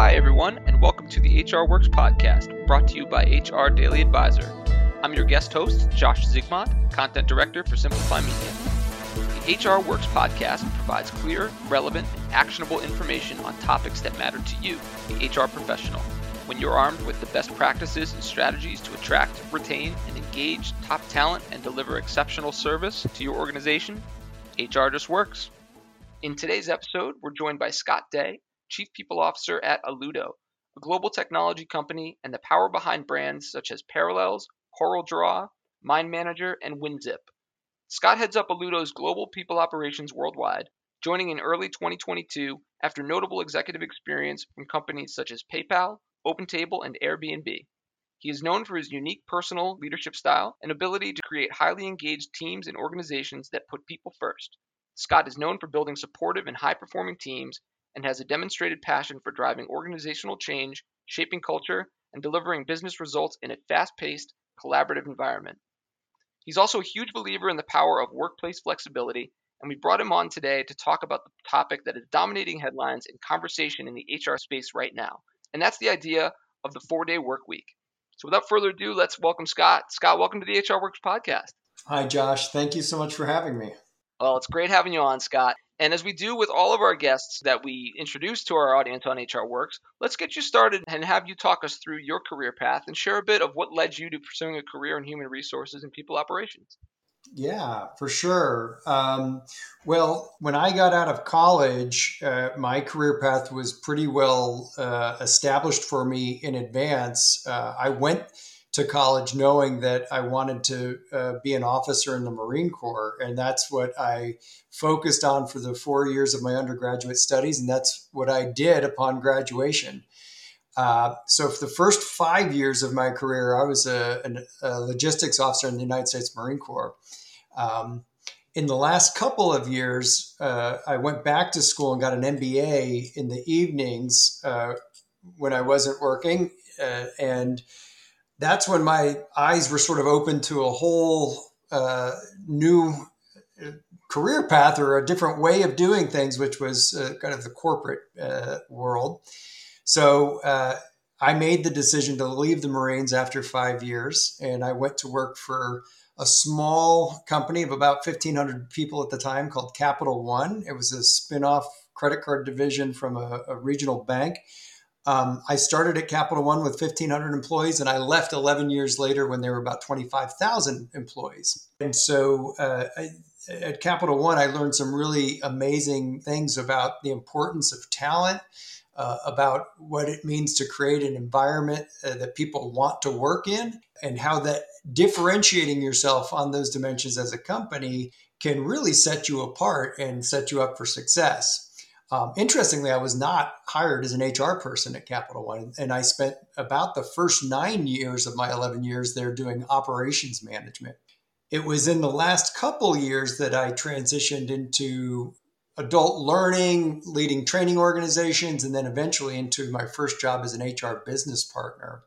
Hi, everyone, and welcome to the HR Works podcast, brought to you by HR Daily Advisor. I'm your guest host, Josh Zigmond, Content Director for Simplify Media. The HR Works podcast provides clear, relevant, and actionable information on topics that matter to you, the HR professional. When you're armed with the best practices and strategies to attract, retain, and engage top talent and deliver exceptional service to your organization, HR just works. In today's episode, we're joined by Scott Day, Chief People Officer at Alludo, a global technology company and the power behind brands such as Parallels, CorelDRAW, Mind Manager, and WinZip. Scott heads up Alludo's global people operations worldwide, joining in early 2022 after notable executive experience from companies such as PayPal, OpenTable, and Airbnb. He is known for his unique personal leadership style and ability to create highly engaged teams and organizations that put people first. Scott is known for building supportive and high performing teams and has a demonstrated passion for driving organizational change, shaping culture, and delivering business results in a fast paced, collaborative environment. He's also a huge believer in the power of workplace flexibility, and we brought him on today to talk about the topic that is dominating headlines and conversation in the HR space right now, and that's the idea of the four day work week. So, without further ado, let's welcome Scott. Scott, welcome to the HR Works podcast. Hi, Josh. Thank you so much for having me. Well, it's great having you on, Scott. And as we do with all of our guests that we introduce to our audience on HR Works, let's get you started and have you talk us through your career path and share a bit of what led you to pursuing a career in human resources and people operations. Yeah, for sure. Um, well, when I got out of college, uh, my career path was pretty well uh, established for me in advance. Uh, I went to college knowing that I wanted to uh, be an officer in the Marine Corps. And that's what I focused on for the four years of my undergraduate studies. And that's what I did upon graduation. Uh, so, for the first five years of my career, I was a, a logistics officer in the United States Marine Corps. Um, in the last couple of years, uh, I went back to school and got an MBA in the evenings uh, when I wasn't working. Uh, and that's when my eyes were sort of open to a whole uh, new uh, career path or a different way of doing things, which was uh, kind of the corporate uh, world. So uh, I made the decision to leave the Marines after five years, and I went to work for a small company of about 1,500 people at the time called Capital One. It was a spin off credit card division from a, a regional bank um, I started at Capital One with 1,500 employees, and I left 11 years later when there were about 25,000 employees. And so uh, I, at Capital One, I learned some really amazing things about the importance of talent, uh, about what it means to create an environment uh, that people want to work in, and how that differentiating yourself on those dimensions as a company can really set you apart and set you up for success. Um, interestingly, I was not hired as an HR person at Capital One, and I spent about the first nine years of my 11 years there doing operations management. It was in the last couple years that I transitioned into adult learning, leading training organizations, and then eventually into my first job as an HR business partner.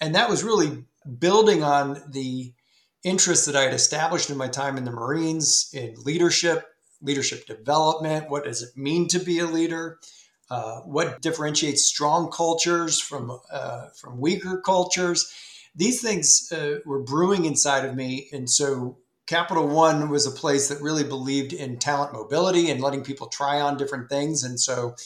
And that was really building on the interests that I had established in my time in the Marines in leadership leadership development. What does it mean to be a leader? Uh, what differentiates strong cultures from uh, from weaker cultures? These things uh, were brewing inside of me, and so Capital One was a place that really believed in talent mobility and letting people try on different things. And so,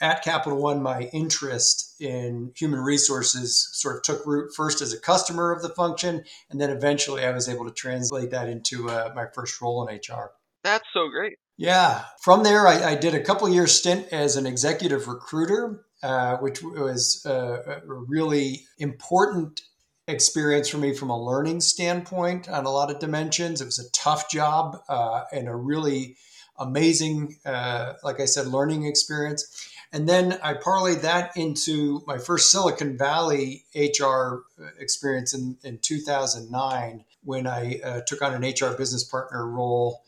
at Capital One, my interest in human resources sort of took root first as a customer of the function, and then eventually I was able to translate that into uh, my first role in HR. That's so great. Yeah. From there, I, I did a couple years stint as an executive recruiter, uh, which was uh, a really important experience for me from a learning standpoint on a lot of dimensions. It was a tough job uh, and a really amazing, uh, like I said, learning experience. And then I parlayed that into my first Silicon Valley HR experience in, in 2009 when I uh, took on an HR business partner role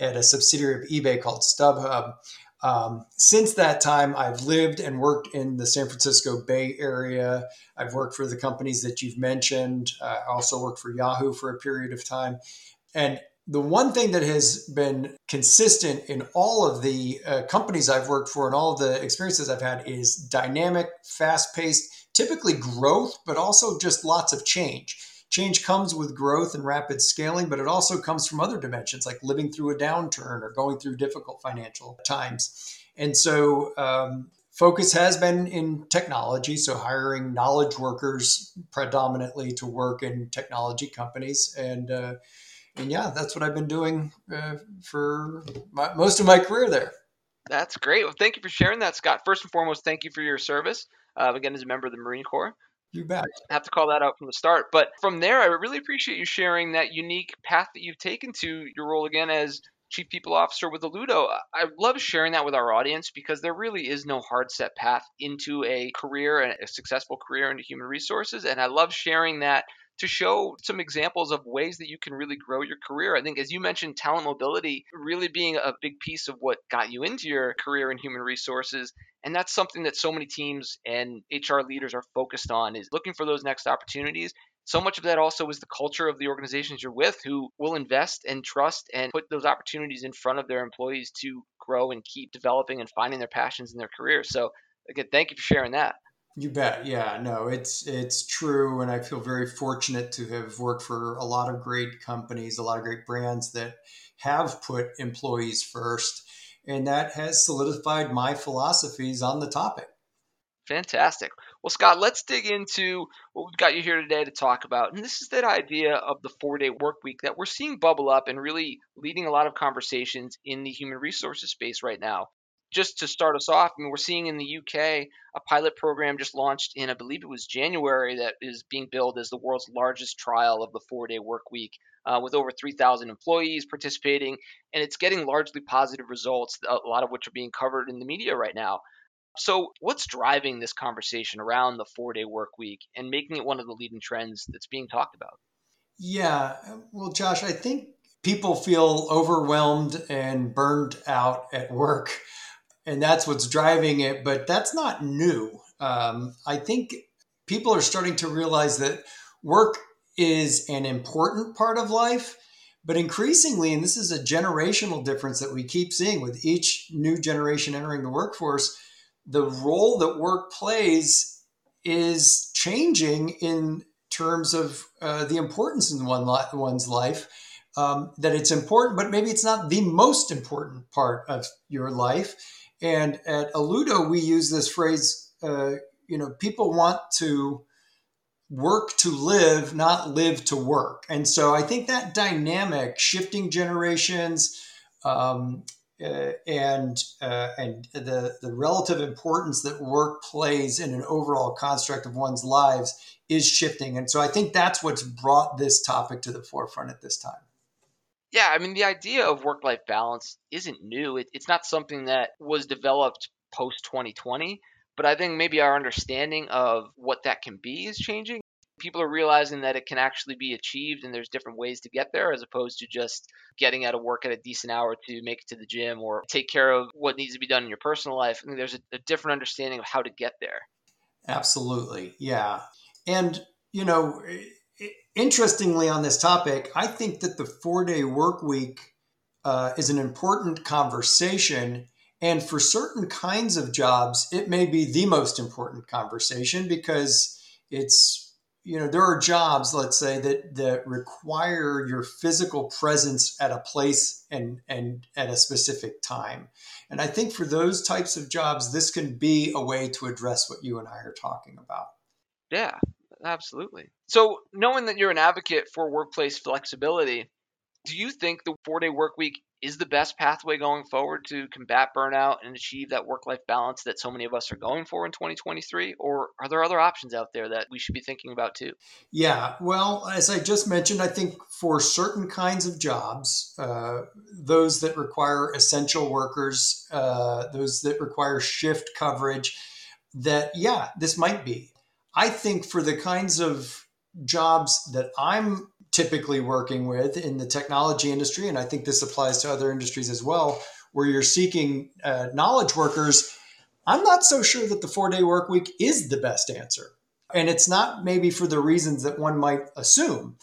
at a subsidiary of eBay called StubHub. Um, since that time, I've lived and worked in the San Francisco Bay Area. I've worked for the companies that you've mentioned. Uh, I also worked for Yahoo for a period of time. And the one thing that has been consistent in all of the uh, companies I've worked for and all of the experiences I've had is dynamic, fast paced, typically growth, but also just lots of change. Change comes with growth and rapid scaling, but it also comes from other dimensions like living through a downturn or going through difficult financial times. And so, um, focus has been in technology, so hiring knowledge workers predominantly to work in technology companies. And uh, and yeah, that's what I've been doing uh, for my, most of my career there. That's great. Well, thank you for sharing that, Scott. First and foremost, thank you for your service. Uh, again, as a member of the Marine Corps. You bet. I have to call that out from the start. But from there, I really appreciate you sharing that unique path that you've taken to your role again as chief people officer with Alludo. I love sharing that with our audience because there really is no hard set path into a career and a successful career into human resources. And I love sharing that to show some examples of ways that you can really grow your career. I think, as you mentioned, talent mobility really being a big piece of what got you into your career in human resources. And that's something that so many teams and HR leaders are focused on is looking for those next opportunities. So much of that also is the culture of the organizations you're with who will invest and trust and put those opportunities in front of their employees to grow and keep developing and finding their passions in their career. So again, thank you for sharing that. You bet. Yeah, no, it's it's true, and I feel very fortunate to have worked for a lot of great companies, a lot of great brands that have put employees first, and that has solidified my philosophies on the topic. Fantastic. Well, Scott, let's dig into what we've got you here today to talk about. And this is that idea of the four day work week that we're seeing bubble up and really leading a lot of conversations in the human resources space right now just to start us off, I mean, we're seeing in the UK a pilot program just launched in, I believe it was January, that is being billed as the world's largest trial of the four day work week, uh, with over 3,000 employees participating. And it's getting largely positive results, a lot of which are being covered in the media right now. So, what's driving this conversation around the four day work week and making it one of the leading trends that's being talked about? Yeah, well, Josh, I think people feel overwhelmed and burned out at work and that's what's driving it. But that's not new. Um, I think people are starting to realize that work is an important part of life, but increasingly, and this is a generational difference that we keep seeing with each new generation entering the workforce, the role that work plays is changing in terms of uh, the importance in one li- one's life. Um, that it's important, but maybe it's not the most important part of your life. And at Alludo, we use this phrase, uh, you know, people want to work to live, not live to work. And so I think that dynamic, shifting generations, um, uh, and uh, and the the relative importance that work plays in an overall construct of one's lives is shifting. And so I think that's what's brought this topic to the forefront at this time. Yeah, I mean, the idea of work life balance isn't new. It, it's not something that was developed post 2020, but I think maybe our understanding of what that can be is changing. People are realizing that it can actually be achieved and there's different ways to get there as opposed to just getting out of work at a decent hour to make it to the gym or take care of what needs to be done in your personal life. I think there's a, a different understanding of how to get there. Absolutely. Yeah. And, you know, interestingly, on this topic, I think that the four day work week uh, is an important conversation. And for certain kinds of jobs, it may be the most important conversation because it's, you know, there are jobs, let's say, that, that require your physical presence at a place and, and at a specific time. And I think for those types of jobs, this can be a way to address what you and I are talking about. Yeah, Absolutely. So, knowing that you're an advocate for workplace flexibility, do you think the four day work week is the best pathway going forward to combat burnout and achieve that work life balance that so many of us are going for in 2023? Or are there other options out there that we should be thinking about too? Yeah, well, as I just mentioned, I think for certain kinds of jobs, uh, those that require essential workers, uh, those that require shift coverage, that yeah, this might be I think for the kinds of jobs that I'm typically working with in the technology industry, and I think this applies to other industries as well, where you're seeking uh, knowledge workers, I'm not so sure that the four day work week is the best answer. And it's not maybe for the reasons that one might assume.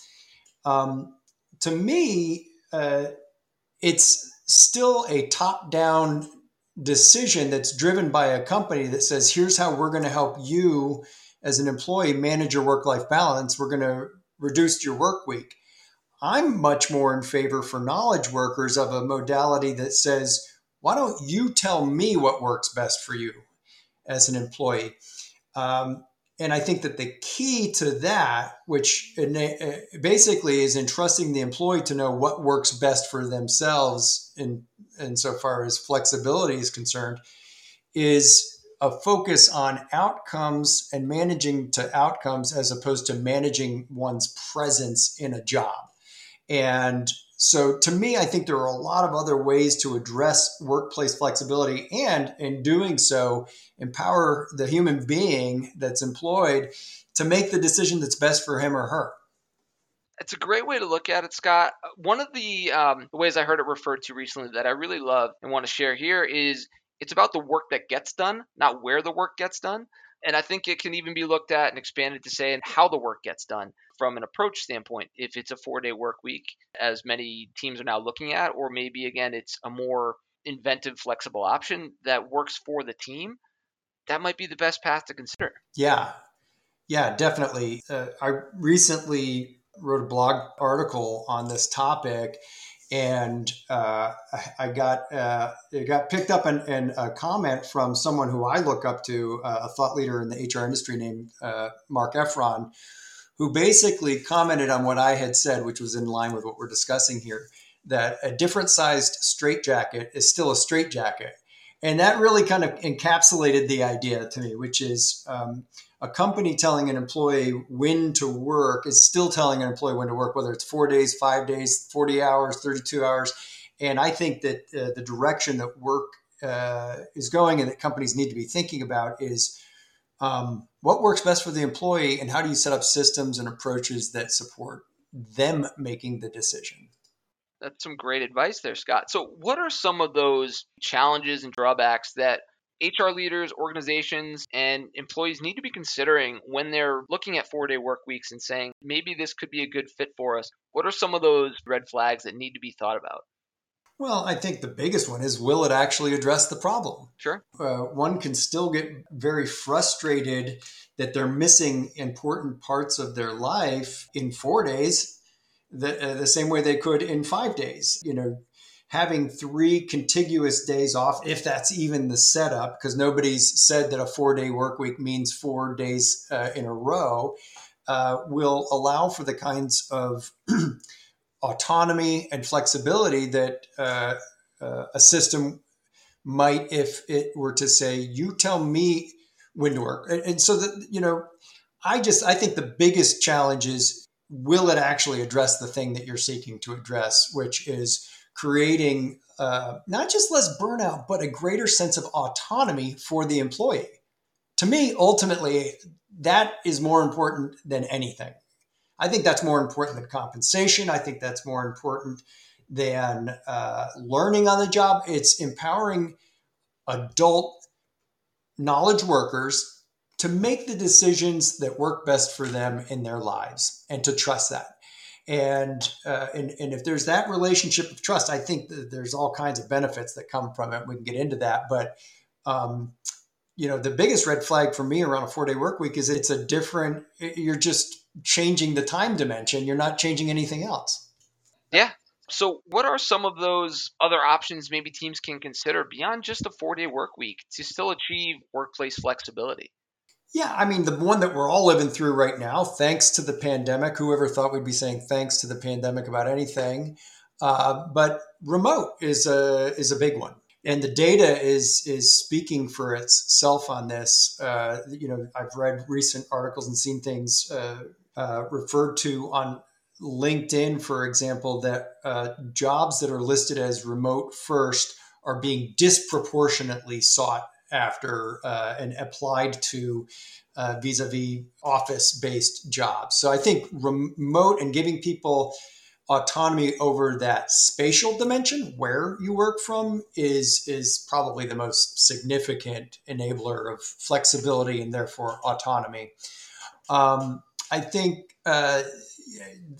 Um, to me, uh, it's still a top down decision that's driven by a company that says, here's how we're going to help you as an employee manage your work life balance. We're going to reduce your work week. I'm much more in favor for knowledge workers of a modality that says, why don't you tell me what works best for you as an employee? Um, and I think that the key to that, which basically is entrusting the employee to know what works best for themselves in insofar as flexibility is concerned, is a focus on outcomes and managing to outcomes as opposed to managing one's presence in a job. And so to me, I think there are a lot of other ways to address workplace flexibility and in doing so, empower the human being that's employed to make the decision that's best for him or her. It's a great way to look at it, Scott. One of the um, ways I heard it referred to recently that I really love and want to share here is it's about the work that gets done, not where the work gets done. And I think it can even be looked at and expanded to say and how the work gets done from an approach standpoint. If it's a four day work week, as many teams are now looking at, or maybe again, it's a more inventive, flexible option that works for the team, that might be the best path to consider. Yeah. Yeah, definitely. Uh, I recently wrote a blog article on this topic and uh, I got uh, it got picked up in, a comment from someone who I look up to, uh, a thought leader in the HR industry named uh, Marc Effron, who basically commented on what I had said, which was in line with what we're discussing here, that a different sized straitjacket is still a straitjacket, and that really kind of encapsulated the idea to me, which is. Um, a company telling an employee when to work is still telling an employee when to work, whether it's four days, five days, 40 hours, 32 hours. And I think that uh, the direction that work uh, is going and that companies need to be thinking about is um, what works best for the employee and how do you set up systems and approaches that support them making the decision. That's some great advice there, Scott. So, what are some of those challenges and drawbacks that HR leaders, organizations, and employees need to be considering when they're looking at four day work weeks and saying, maybe this could be a good fit for us? What are some of those red flags that need to be thought about? Well, I think the biggest one is will it actually address the problem? Sure. Uh, one can still get very frustrated that they're missing important parts of their life in four days, the, uh, the same way they could in five days. You know, having three contiguous days off, if that's even the setup, because nobody's said that a four day work week means four days uh, in a row, uh, will allow for the kinds of autonomy and flexibility that uh, uh, a system might if it were to say, you tell me when to work. And, and so that, you know, I just, I think the biggest challenge is will it actually address the thing that you're seeking to address, which is creating uh, not just less burnout, but a greater sense of autonomy for the employee. To me, ultimately, that is more important than anything. I think that's more important than compensation. I think that's more important than uh, learning on the job. It's empowering adult knowledge workers to make the decisions that work best for them in their lives and to trust that. And, uh, and and if there's that relationship of trust, I think that there's all kinds of benefits that come from it. We can get into that, but um, you know, the biggest red flag for me around a four day work week is it's a different. You're just changing the time dimension. You're not changing anything else. Yeah. So, what are some of those other options maybe teams can consider beyond just a four day work week to still achieve workplace flexibility? Yeah, I mean, the one that we're all living through right now, thanks to the pandemic. Whoever thought we'd be saying thanks to the pandemic about anything? Uh, but remote is a is a big one, and the data is is speaking for itself on this. Uh, you know, I've read recent articles and seen things uh, uh referred to on LinkedIn, for example, that uh, jobs that are listed as remote first are being disproportionately sought after uh, and applied to uh, vis-a-vis office-based jobs. So I think remote and giving people autonomy over that spatial dimension where you work from is is probably the most significant enabler of flexibility and therefore autonomy. Um, I think uh,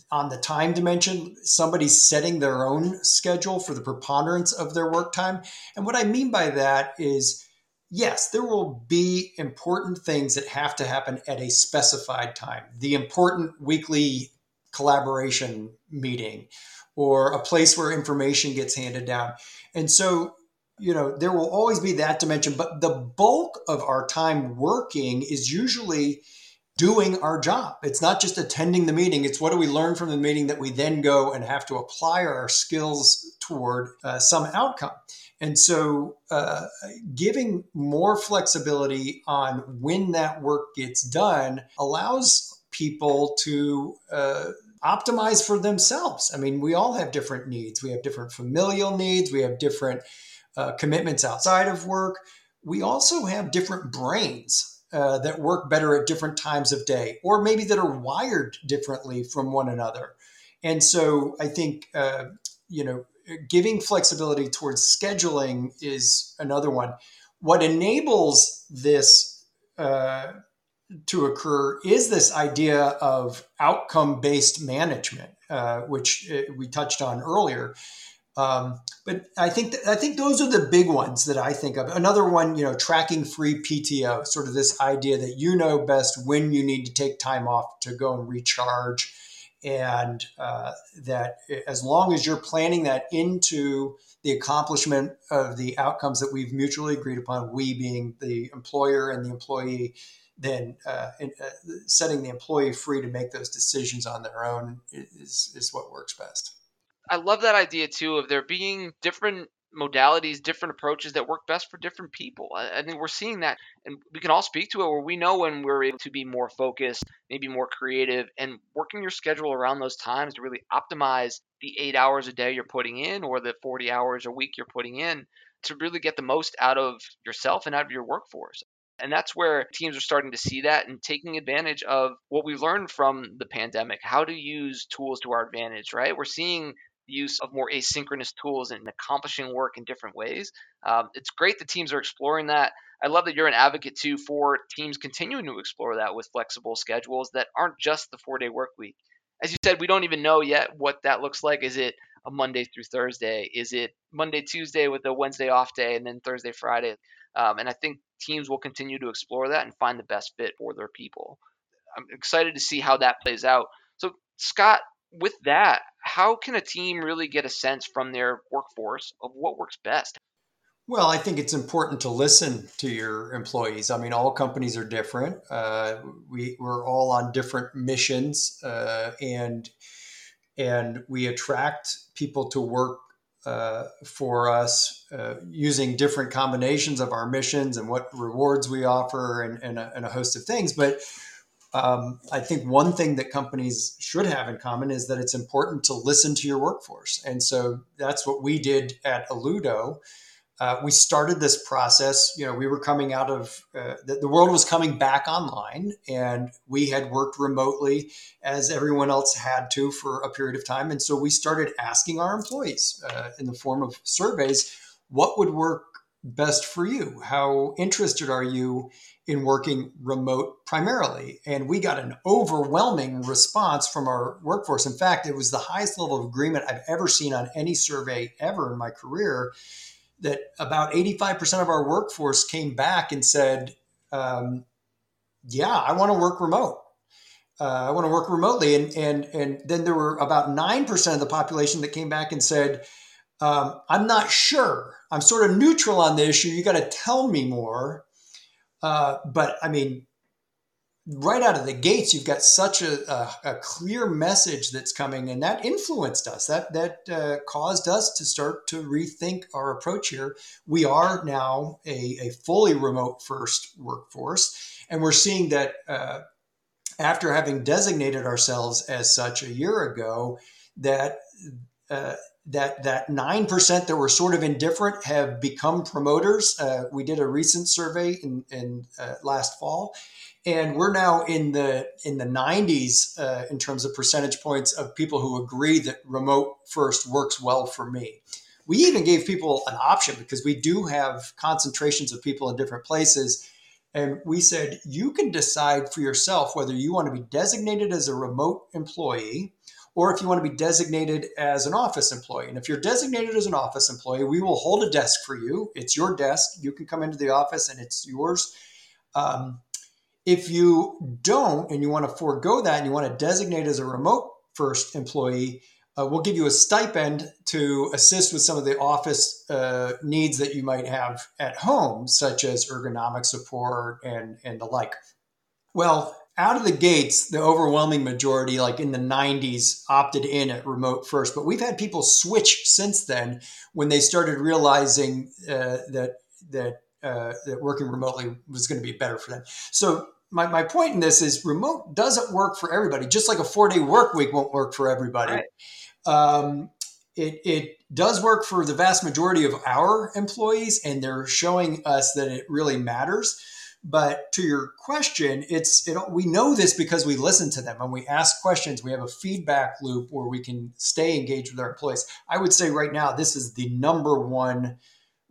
on the time dimension, somebody's setting their own schedule for the preponderance of their work time. And what I mean by that is, yes, there will be important things that have to happen at a specified time. The important weekly collaboration meeting or a place where information gets handed down. And so, you know, there will always be that dimension, but the bulk of our time working is usually doing our job. It's not just attending the meeting, it's what do we learn from the meeting that we then go and have to apply our skills toward uh, some outcome. And so, uh, giving more flexibility on when that work gets done allows people to uh, optimize for themselves. I mean, we all have different needs. We have different familial needs, we have different uh, commitments outside of work. We also have different brains uh, that work better at different times of day, or maybe that are wired differently from one another. And so I think, uh, you know, giving flexibility towards scheduling is another one. What enables this uh, to occur is this idea of outcome based management, uh, which uh, we touched on earlier. Um, but I think th- I think those are the big ones that I think of. Another one, you know, tracking free PTO, sort of this idea that you know best when you need to take time off to go and recharge, and uh, that as long as you're planning that into the accomplishment of the outcomes that we've mutually agreed upon, we being the employer and the employee, then uh, uh, setting the employee free to make those decisions on their own is is what works best. I love that idea too of there being different modalities, different approaches that work best for different people. I, I, think we're seeing that, and we can all speak to it where we know when we're able to be more focused, maybe more creative, and working your schedule around those times to really optimize the eight hours a day you're putting in or the 40 hours a week you're putting in to really get the most out of yourself and out of your workforce. And that's where teams are starting to see that and taking advantage of what we learned from the pandemic, how to use tools to our advantage, right? We're seeing use of more asynchronous tools and accomplishing work in different ways. Um, it's great that teams are exploring that. I love that you're an advocate too for teams continuing to explore that with flexible schedules that aren't just the four day work week. As you said, we don't even know yet what that looks like. Is it a Monday through Thursday? Is it Monday, Tuesday with a Wednesday off day and then Thursday, Friday? Um, and I think teams will continue to explore that and find the best fit for their people. I'm excited to see how that plays out. So, Scott, with that, how can a team really get a sense from their workforce of what works best? Well, I think it's important to listen to your employees. I mean, all companies are different. Uh, we we're all on different missions, uh, and and we attract people to work uh, for us uh, using different combinations of our missions and what rewards we offer, and, and, a, and a host of things. But um, I think one thing that companies should have in common is that it's important to listen to your workforce. And so that's what we did at Alludo. Uh, we started this process. You know, we were coming out of uh, the, the, world was coming back online, and we had worked remotely as everyone else had to for a period of time. And so we started asking our employees uh, in the form of surveys what would work best for you? How interested are you in working remote primarily. And we got an overwhelming response from our workforce. In fact, it was the highest level of agreement I've ever seen on any survey ever in my career. That about 85% of our workforce came back and said, um, Yeah, I want to work remote. Uh, I want to work remotely. And, and, and then there were about 9% of the population that came back and said, um, I'm not sure. I'm sort of neutral on the issue. You got to tell me more. Uh, but I mean, right out of the gates, you've got such a, a, a, clear message that's coming, and that influenced us. That that uh, caused us to start to rethink our approach here. We are now a, a fully remote first workforce, and we're seeing that uh, after having designated ourselves as such a year ago, that uh, that that nine percent that were sort of indifferent have become promoters. Uh, we did a recent survey in, in uh, last fall, and we're now in the in the 90s uh, in terms of percentage points of people who agree that remote first works well for me. We even gave people an option because we do have concentrations of people in different places. And we said, you can decide for yourself whether you want to be designated as a remote employee or if you want to be designated as an office employee. And if you're designated as an office employee, we will hold a desk for you. It's your desk. You can come into the office and it's yours. Um, if you don't and you want to forego that and you want to designate as a remote first employee, uh, we'll give you a stipend to assist with some of the office uh, needs that you might have at home, such as ergonomic support and, and the like. Well, out of the gates, the overwhelming majority, like in the 90s, opted in at remote first. But we've had people switch since then when they started realizing uh, that that uh, that working remotely was going to be better for them. So my, my point in this is remote doesn't work for everybody, just like a four day work week won't work for everybody. Right. Um, it, it does work for the vast majority of our employees, and they're showing us that it really matters. But to your question, it's it, we know this because we listen to them and we ask questions. We have a feedback loop where we can stay engaged with our employees. I would say right now this is the number one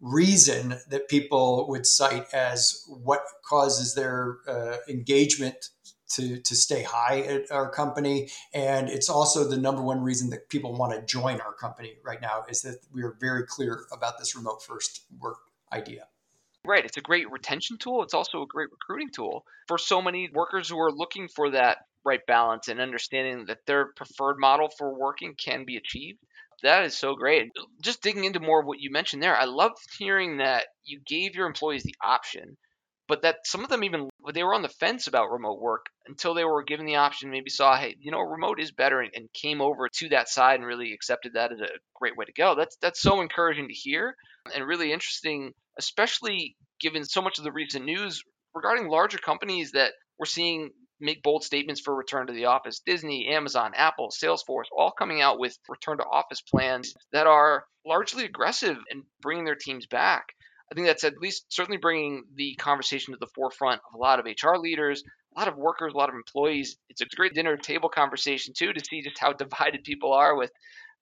reason that people would cite as what causes their uh, engagement to, to stay high at our company. And it's also the number one reason that people want to join our company right now is that we are very clear about this remote first work idea. Right. It's a great retention tool. It's also a great recruiting tool for so many workers who are looking for that right balance and understanding that their preferred model for working can be achieved that is so great. Just digging into more of what you mentioned there, I love hearing that you gave your employees the option, but that some of them even they were on the fence about remote work until they were given the option. Maybe saw, hey, you know, remote is better, and, and came over to that side and really accepted that as a great way to go. That's that's so encouraging to hear and really interesting, especially given so much of the recent news regarding larger companies that we're seeing make bold statements for return to the office. Disney, Amazon, Apple, Salesforce, all coming out with return to office plans that are largely aggressive in bringing their teams back. I think that's at least certainly bringing the conversation to the forefront of a lot of HR leaders, a lot of workers, a lot of employees. It's a great dinner table conversation too to see just how divided people are with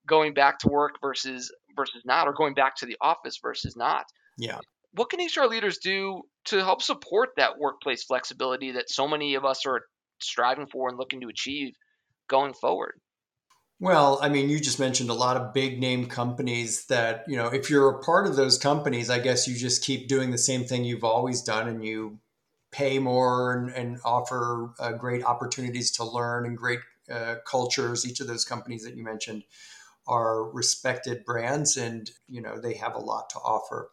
going back to work versus versus not, or going back to the office versus not. Yeah what can HR leaders do to help support that workplace flexibility that so many of us are striving for and looking to achieve going forward? Well, I mean, you just mentioned a lot of big name companies that, you know, if you're a part of those companies, I guess you just keep doing the same thing you've always done and you pay more and, and offer uh, great opportunities to learn and great uh, cultures. Each of those companies that you mentioned are respected brands and, you know, they have a lot to offer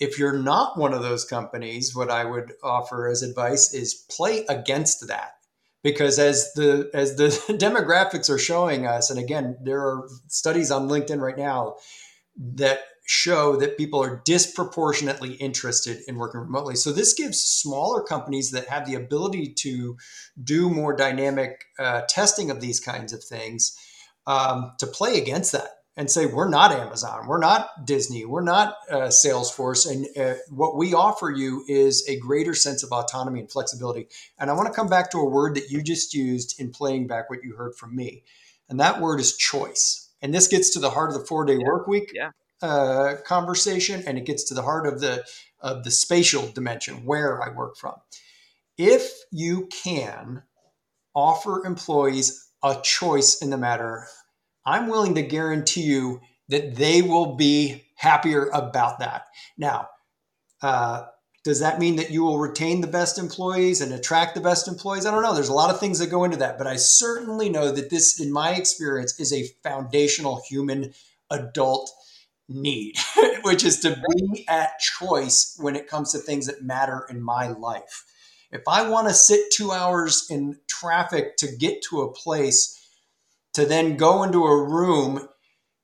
if you're not one of those companies, what I would offer as advice is play against that. Because as the as the demographics are showing us, and again, there are studies on LinkedIn right now that show that people are disproportionately interested in working remotely. So this gives smaller companies that have the ability to do more dynamic uh, testing of these kinds of things um, to play against that and say we're not Amazon, we're not Disney, we're not uh, Salesforce, and uh, what we offer you is a greater sense of autonomy and flexibility. And I want to come back to a word that you just used in playing back what you heard from me, and that word is choice. And this gets to the heart of the four day yeah. work week yeah. uh, conversation, and it gets to the heart of the of the spatial dimension where I work from. If you can offer employees a choice in the matter I'm willing to guarantee you that they will be happier about that. Now, uh, does that mean that you will retain the best employees and attract the best employees? I don't know. There's a lot of things that go into that, but I certainly know that this, in my experience, is a foundational human adult need, which is to be at choice when it comes to things that matter in my life. If I want to sit two hours in traffic to get to a place, to then go into a room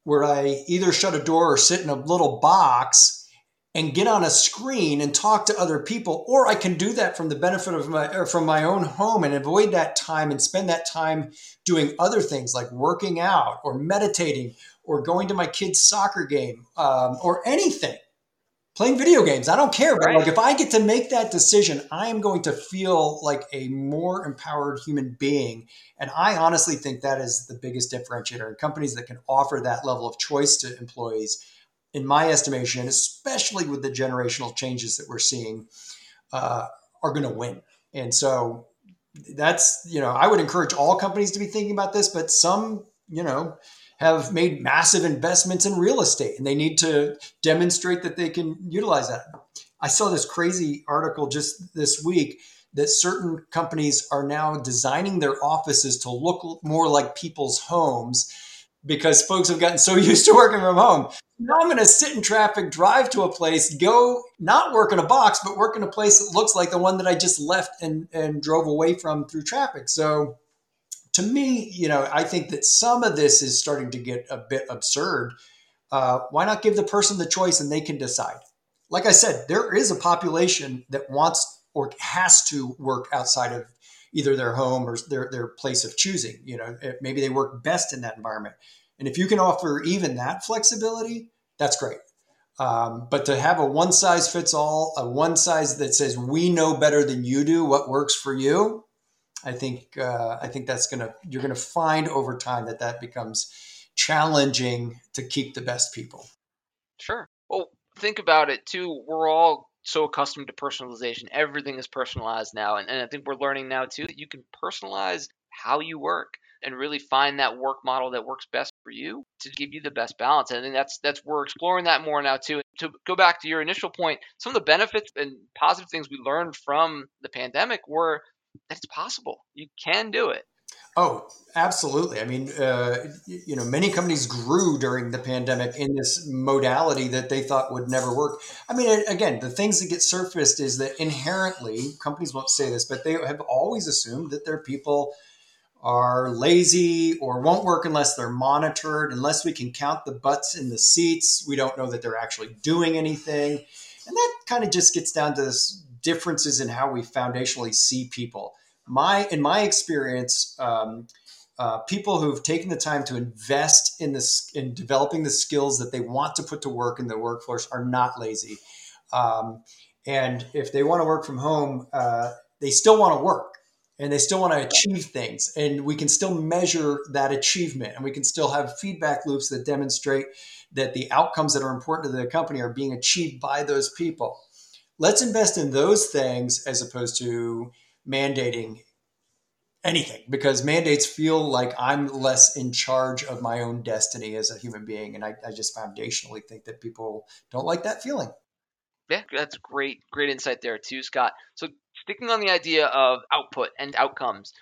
where I either shut a door or sit in a little box and get on a screen and talk to other people, or I can do that from the benefit of my from my own home and avoid that time and spend that time doing other things like working out or meditating or going to my kid's soccer game um, or anything playing video games. I don't care. But right. like if I get to make that decision, I am going to feel like a more empowered human being. And I honestly think that is the biggest differentiator. And companies that can offer that level of choice to employees, in my estimation, especially with the generational changes that we're seeing, uh, are going to win. And so that's, you know, I would encourage all companies to be thinking about this, but some, you know, have made massive investments in real estate and they need to demonstrate that they can utilize that. I saw this crazy article just this week that certain companies are now designing their offices to look more like people's homes because folks have gotten so used to working from home. Now I'm going to sit in traffic, drive to a place, go not work in a box, but work in a place that looks like the one that I just left and, and drove away from through traffic. So to me, you know, I think that some of this is starting to get a bit absurd. Uh, why not give the person the choice and they can decide? Like I said, there is a population that wants or has to work outside of either their home or their, their place of choosing. You know, maybe they work best in that environment. And if you can offer even that flexibility, that's great. Um, but to have a one size fits all, a one size that says we know better than you do what works for you, I think uh, I think that's gonna you're gonna find over time that that becomes challenging to keep the best people. Sure. Well, think about it too. We're all so accustomed to personalization. Everything is personalized now, and, and I think we're learning now too that you can personalize how you work and really find that work model that works best for you to give you the best balance. And I think that's that's we're exploring that more now too. To go back to your initial point, some of the benefits and positive things we learned from the pandemic were it's possible. You can do it. Oh, absolutely. I mean, uh, you know, many companies grew during the pandemic in this modality that they thought would never work. I mean, again, the things that get surfaced is that inherently, companies won't say this, but they have always assumed that their people are lazy or won't work unless they're monitored. Unless we can count the butts in the seats, we don't know that they're actually doing anything. And that kind of just gets down to this differences in how we foundationally see people. My, in my experience, um, uh, people who've taken the time to invest in this in developing the skills that they want to put to work in the workforce are not lazy. Um, and if they want to work from home, uh, they still want to work and they still want to achieve things and we can still measure that achievement and we can still have feedback loops that demonstrate that the outcomes that are important to the company are being achieved by those people let's invest in those things as opposed to mandating anything because mandates feel like i'm less in charge of my own destiny as a human being and i, I just foundationally think that people don't like that feeling yeah, that's great, great insight there too, Scott. So sticking on the idea of output and outcomes,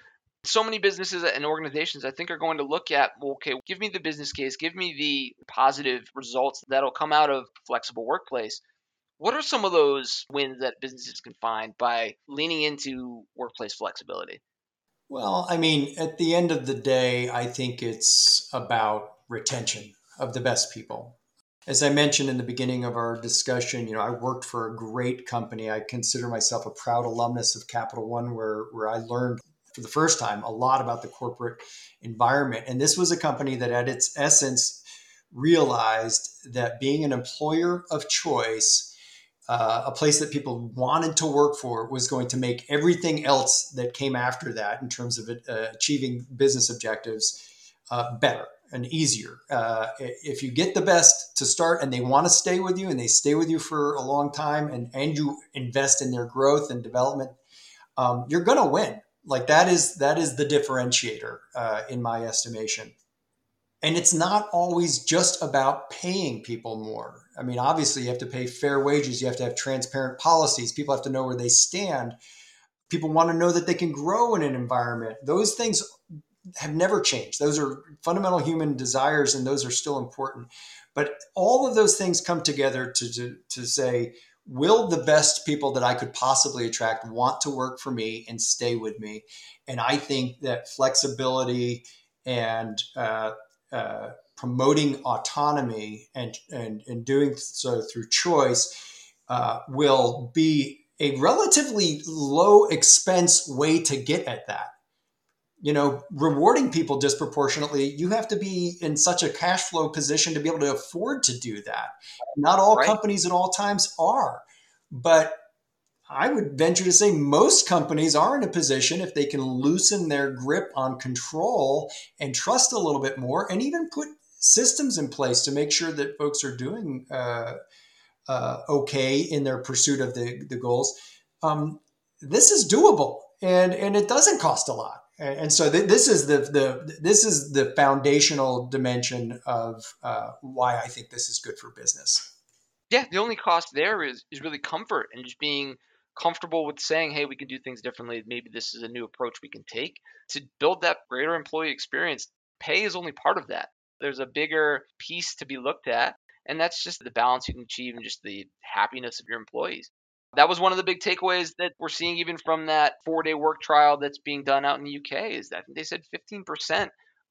so many businesses and organizations I think are going to look at, well, okay, give me the business case, give me the positive results that'll come out of flexible workplace. What are some of those wins that businesses can find by leaning into workplace flexibility? Well, I mean, at the end of the day, I think it's about retention of the best people as I mentioned in the beginning of our discussion, you know, I worked for a great company. I consider myself a proud alumnus of Capital One, where where I learned for the first time a lot about the corporate environment. And this was a company that, at its essence, realized that being an employer of choice, uh, a place that people wanted to work for, was going to make everything else that came after that, in terms of uh, achieving business objectives, uh, better and easier. Uh, if you get the best to start and they want to stay with you and they stay with you for a long time and, and you invest in their growth and development, um, you're going to win. Like that is that is the differentiator uh, in my estimation. And it's not always just about paying people more. I mean, obviously, you have to pay fair wages. You have to have transparent policies. People have to know where they stand. People want to know that they can grow in an environment. Those things have never changed. Those are fundamental human desires, and those are still important. But all of those things come together to, to, to say, will the best people that I could possibly attract want to work for me and stay with me? And I think that flexibility and uh, uh, promoting autonomy and, and, and doing so through choice uh, will be a relatively low expense way to get at that you know, rewarding people disproportionately, you have to be in such a cash flow position to be able to afford to do that. Not all right. companies at all times are, but I would venture to say most companies are in a position if they can loosen their grip on control and trust a little bit more, and even put systems in place to make sure that folks are doing uh, uh, okay in their pursuit of the, the goals. Um, this is doable and and it doesn't cost a lot and, so th- this is the the this is the foundational dimension of uh, why I think this is good for business. Yeah, the only cost there is is really comfort and just being comfortable with saying, "Hey, we can do things differently. Maybe this is a new approach we can take to build that greater employee experience." Pay is only part of that. There's a bigger piece to be looked at, and that's just the balance you can achieve and just the happiness of your employees that was one of the big takeaways that we're seeing even from that four day work trial that's being done out in the UK is that they said 15%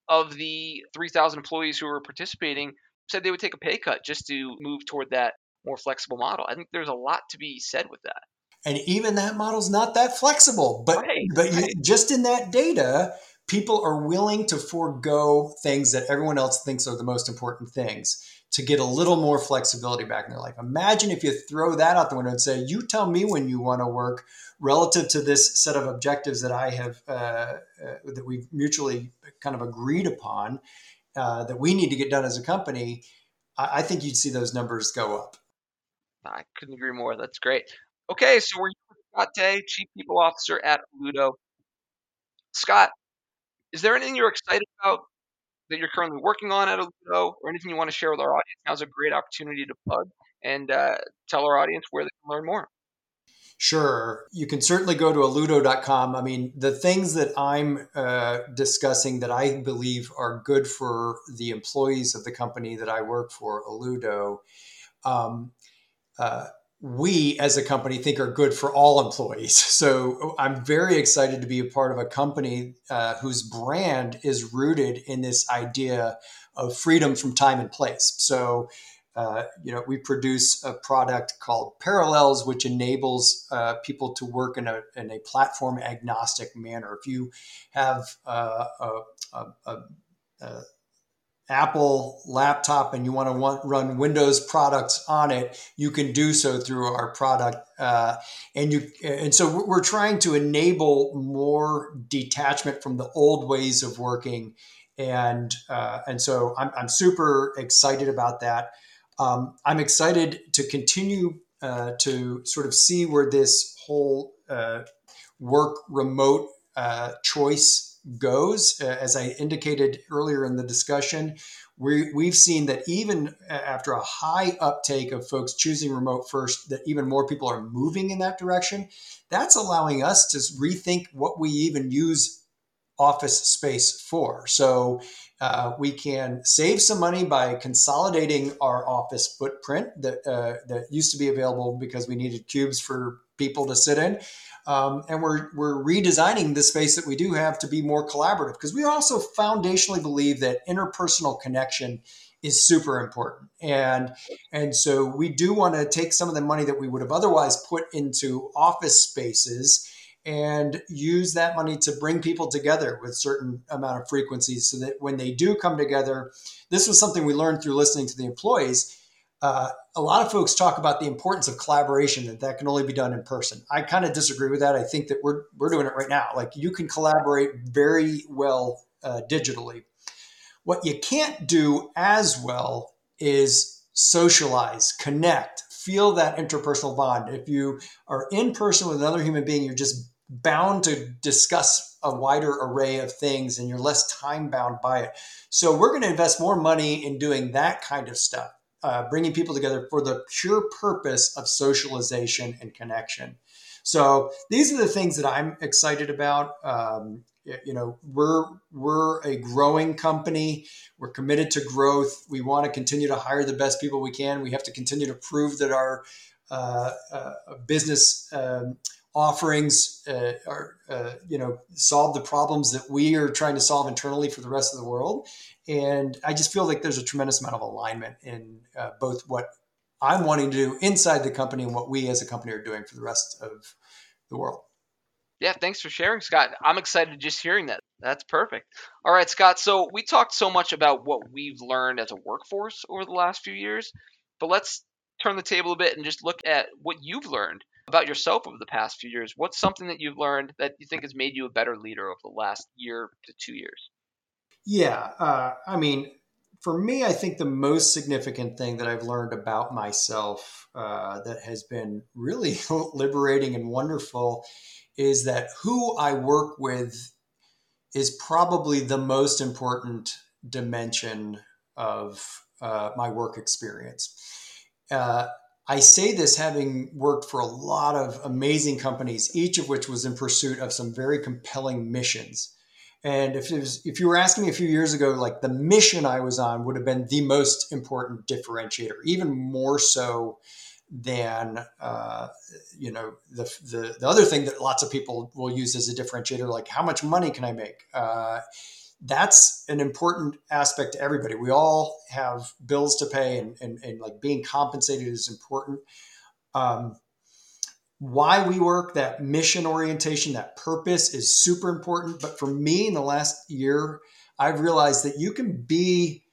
of the 3,000 employees who were participating said they would take a pay cut just to move toward that more flexible model. I think there's a lot to be said with that. And even that model's not that flexible, but right, but. You, just in that data, people are willing to forego things that everyone else thinks are the most important things to get a little more flexibility back in their life. Imagine if you throw that out the window and say, "You tell me when you want to work relative to this set of objectives that I have uh, uh, that we've mutually kind of agreed upon uh, that we need to get done as a company." I, I think you'd see those numbers go up. I couldn't agree more. That's great. Okay, so we're Scott Day, Chief People Officer at Alludo. Scott, is there anything you're excited about that you're currently working on at Alludo or anything you want to share with our audience, now's a great opportunity to plug and uh, tell our audience where they can learn more. Sure. You can certainly go to alludo.com. I mean, the things that I'm uh, discussing that I believe are good for the employees of the company that I work for, Alludo, um, uh, we as a company think are good for all employees. So I'm very excited to be a part of a company uh, whose brand is rooted in this idea of freedom from time and place. So, uh, you know, we produce a product called Parallels, which enables uh, people to work in a, in a platform agnostic manner. If you have uh, a, a, a Apple laptop and you want to want, run Windows products on it, you can do so through our product. Uh, and you and so we're trying to enable more detachment from the old ways of working, and uh, and so I'm, I'm super excited about that. Um, I'm excited to continue uh, to sort of see where this whole uh, work remote uh, choice goes. Uh, as I indicated earlier in the discussion, we, we've seen that even after a high uptake of folks choosing remote first, that even more people are moving in that direction. That's allowing us to rethink what we even use office space for. So uh, we can save some money by consolidating our office footprint that uh, that used to be available because we needed cubes for people to sit in. Um, and we're, we're redesigning the space that we do have to be more collaborative because we also foundationally believe that interpersonal connection is super important. And, and so we do want to take some of the money that we would have otherwise put into office spaces and use that money to bring people together with certain amount of frequencies so that when they do come together, this was something we learned through listening to the employees uh, a lot of folks talk about the importance of collaboration that that can only be done in person. I kind of disagree with that. I think that we're we're doing it right now. Like you can collaborate very well uh, digitally. What you can't do as well is socialize, connect, feel that interpersonal bond. If you are in person with another human being, you're just bound to discuss a wider array of things and you're less time bound by it. So we're going to invest more money in doing that kind of stuff uh, bringing people together for the pure purpose of socialization and connection. So these are the things that I'm excited about. Um, you know, we're we're a growing company. We're committed to growth. We want to continue to hire the best people we can. We have to continue to prove that our uh, uh, business um, offerings uh, are, uh, you know, solve the problems that we are trying to solve internally for the rest of the world. And I just feel like there's a tremendous amount of alignment in uh, both what I'm wanting to do inside the company and what we as a company are doing for the rest of the world. Yeah, thanks for sharing, Scott. I'm excited just hearing that. That's perfect. All right, Scott. So we talked so much about what we've learned as a workforce over the last few years, but let's turn the table a bit and just look at what you've learned about yourself over the past few years. What's something that you've learned that you think has made you a better leader over the last year to two years? Yeah, uh, I mean, for me, I think the most significant thing that I've learned about myself uh, that has been really liberating and wonderful is that who I work with is probably the most important dimension of uh, my work experience. Uh, I say this having worked for a lot of amazing companies, each of which was in pursuit of some very compelling missions. And if was, if you were asking me a few years ago, like the mission I was on would have been the most important differentiator, even more so than uh, you know the, the, the other thing that lots of people will use as a differentiator, like how much money can I make? Uh, that's an important aspect to everybody. We all have bills to pay, and, and, and like being compensated is important. Um, why we work, that mission orientation, that purpose is super important. But for me, in the last year, I've realized that you can be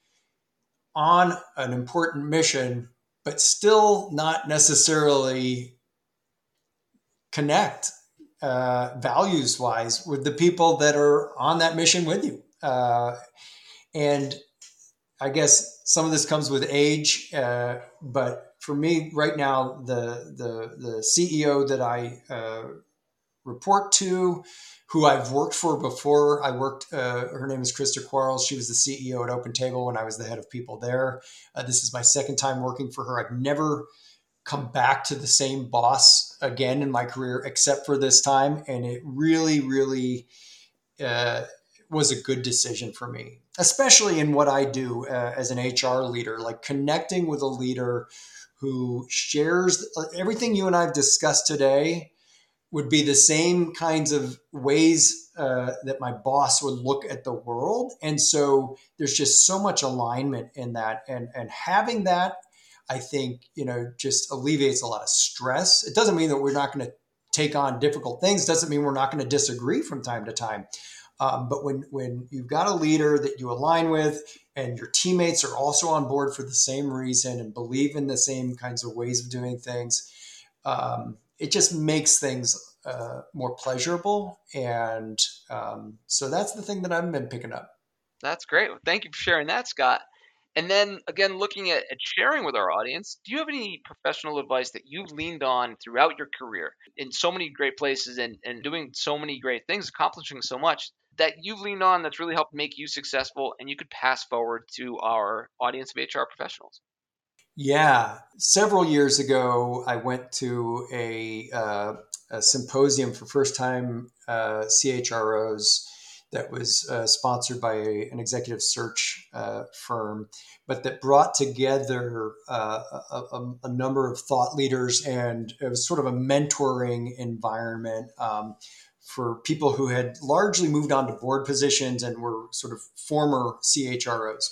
on an important mission, but still not necessarily connect uh, values wise with the people that are on that mission with you. Uh, and I guess some of this comes with age, uh, but for me right now, the the the CEO that I uh, report to, who I've worked for before, I worked. Uh, her name is Christa Quarles. She was the CEO at Open Table when I was the head of people there. Uh, this is my second time working for her. I've never come back to the same boss again in my career except for this time, and it really, really uh, was a good decision for me, especially in what I do uh, as an HR leader, like connecting with a leader who shares everything you and I've discussed today would be the same kinds of ways uh, that my boss would look at the world. And so there's just so much alignment in that. And, and having that, I think, you know, just alleviates a lot of stress. It doesn't mean that we're not going to take on difficult things. It doesn't mean we're not going to disagree from time to time. Um, but when when you've got a leader that you align with, and your teammates are also on board for the same reason and believe in the same kinds of ways of doing things, um, it just makes things uh, more pleasurable. And um, so that's the thing that I've been picking up. That's great. Thank you for sharing that, Scott. And then again, looking at, at, sharing with our audience, do you have any professional advice that you've leaned on throughout your career in so many great places and, and doing so many great things, accomplishing so much that you've leaned on that's really helped make you successful and you could pass forward to our audience of HR professionals? Yeah. Several years ago, I went to a, uh, a symposium for first time uh, CHROs that was uh, sponsored by a, an executive search uh, firm, but that brought together uh, a, a, number of thought leaders, and it was sort of a mentoring environment um, for people who had largely moved on to board positions and were sort of former CHROs.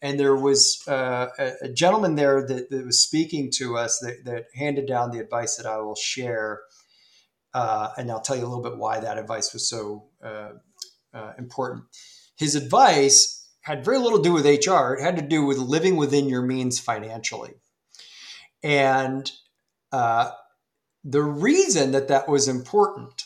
And there was uh, a, gentleman there that, that, was speaking to us that, that, handed down the advice that I will share. Uh, and I'll tell you a little bit why that advice was so uh, uh important. His advice had very little to do with HR, it had to do with living within your means financially. And uh, the reason that that was important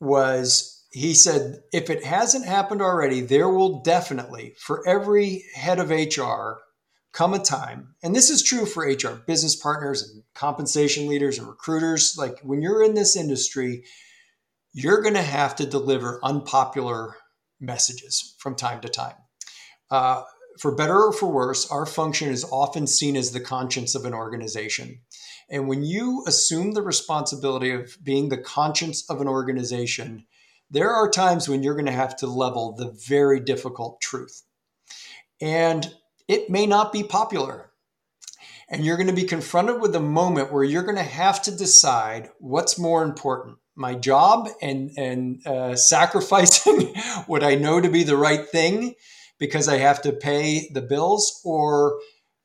was he said, if it hasn't happened already, there will definitely, for every head of HR, come a time, and this is true for HR business partners and compensation leaders and recruiters. Like when you're in this industry, you're going to have to deliver unpopular messages from time to time. Uh, for better or for worse, our function is often seen as the conscience of an organization. And when you assume the responsibility of being the conscience of an organization, there are times when you're going to have to level the very difficult truth. And it may not be popular. And you're going to be confronted with a moment where you're going to have to decide what's more important my job and, and uh, sacrificing what I know to be the right thing because I have to pay the bills or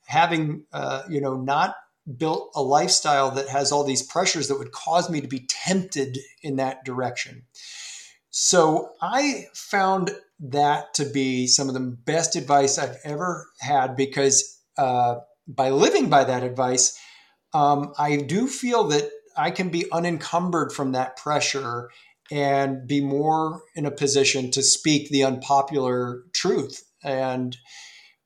having, uh, you know, not built a lifestyle that has all these pressures that would cause me to be tempted in that direction. So I found that to be some of the best advice I've ever had because uh, by living by that advice, um, I do feel that I can be unencumbered from that pressure and be more in a position to speak the unpopular truth. And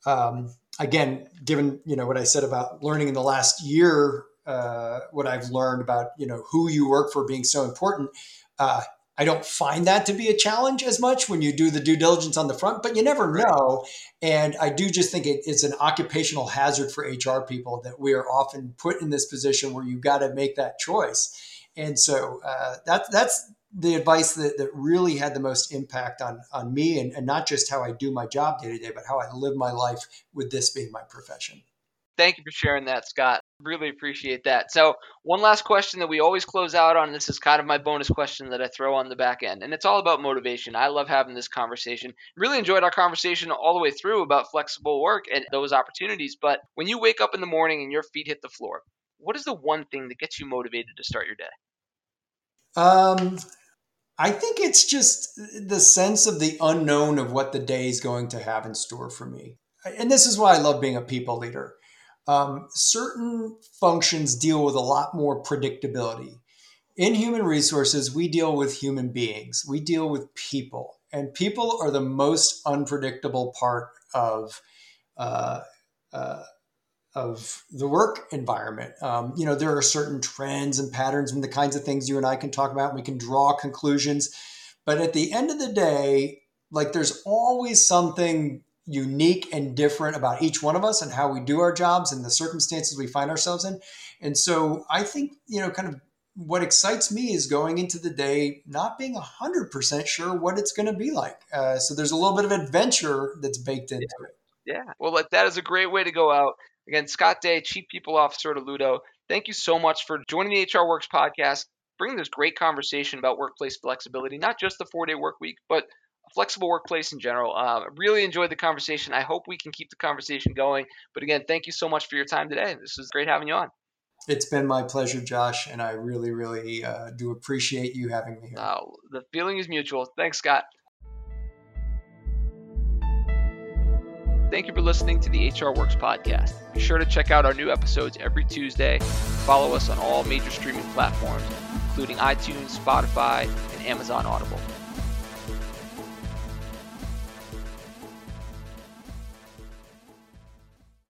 um, again, given you know what I said about learning in the last year uh, what I've learned about you know who you work for being so important. Uh, I don't find that to be a challenge as much when you do the due diligence on the front, but you never know. And I do just think it, it's an occupational hazard for HR people that we are often put in this position where you've got to make that choice. And so uh, that, that's the advice that, that really had the most impact on, on me and, and not just how I do my job day to day, but how I live my life with this being my profession. Thank you for sharing that, Scott. Really appreciate that. So, one last question that we always close out on. This is kind of my bonus question that I throw on the back end, and it's all about motivation. I love having this conversation. Really enjoyed our conversation all the way through about flexible work and those opportunities. But when you wake up in the morning and your feet hit the floor, what is the one thing that gets you motivated to start your day? Um, I think it's just the sense of the unknown of what the day is going to have in store for me. And this is why I love being a people leader um, certain functions deal with a lot more predictability. In human resources, we deal with human beings, we deal with people, and people are the most unpredictable part of. Uh, uh, of the work environment. Um, you know, there are certain trends and patterns and the kinds of things you and I can talk about. And we can draw conclusions. But at the end of the day, like there's always something unique and different about each one of us and how we do our jobs and the circumstances we find ourselves in. And so I think, you know, kind of what excites me is going into the day not being 100% sure what it's going to be like. Uh, so there's a little bit of adventure that's baked into yeah. it. Yeah. Well, like that is a great way to go out. Again, Scott Day, Chief People Officer at Alludo, thank you so much for joining the HR Works podcast, bringing this great conversation about workplace flexibility, not just the four day work week, but flexible workplace in general. Uh, really enjoyed the conversation. I hope we can keep the conversation going. But again, thank you so much for your time today. This was great having you on. It's been my pleasure, Josh, and I really, really uh, do appreciate you having me here. Uh, the feeling is mutual. Thanks, Scott. Thank you for listening to the HR Works podcast. Be sure to check out our new episodes every Tuesday. Follow us on all major streaming platforms, including iTunes, Spotify, and Amazon Audible.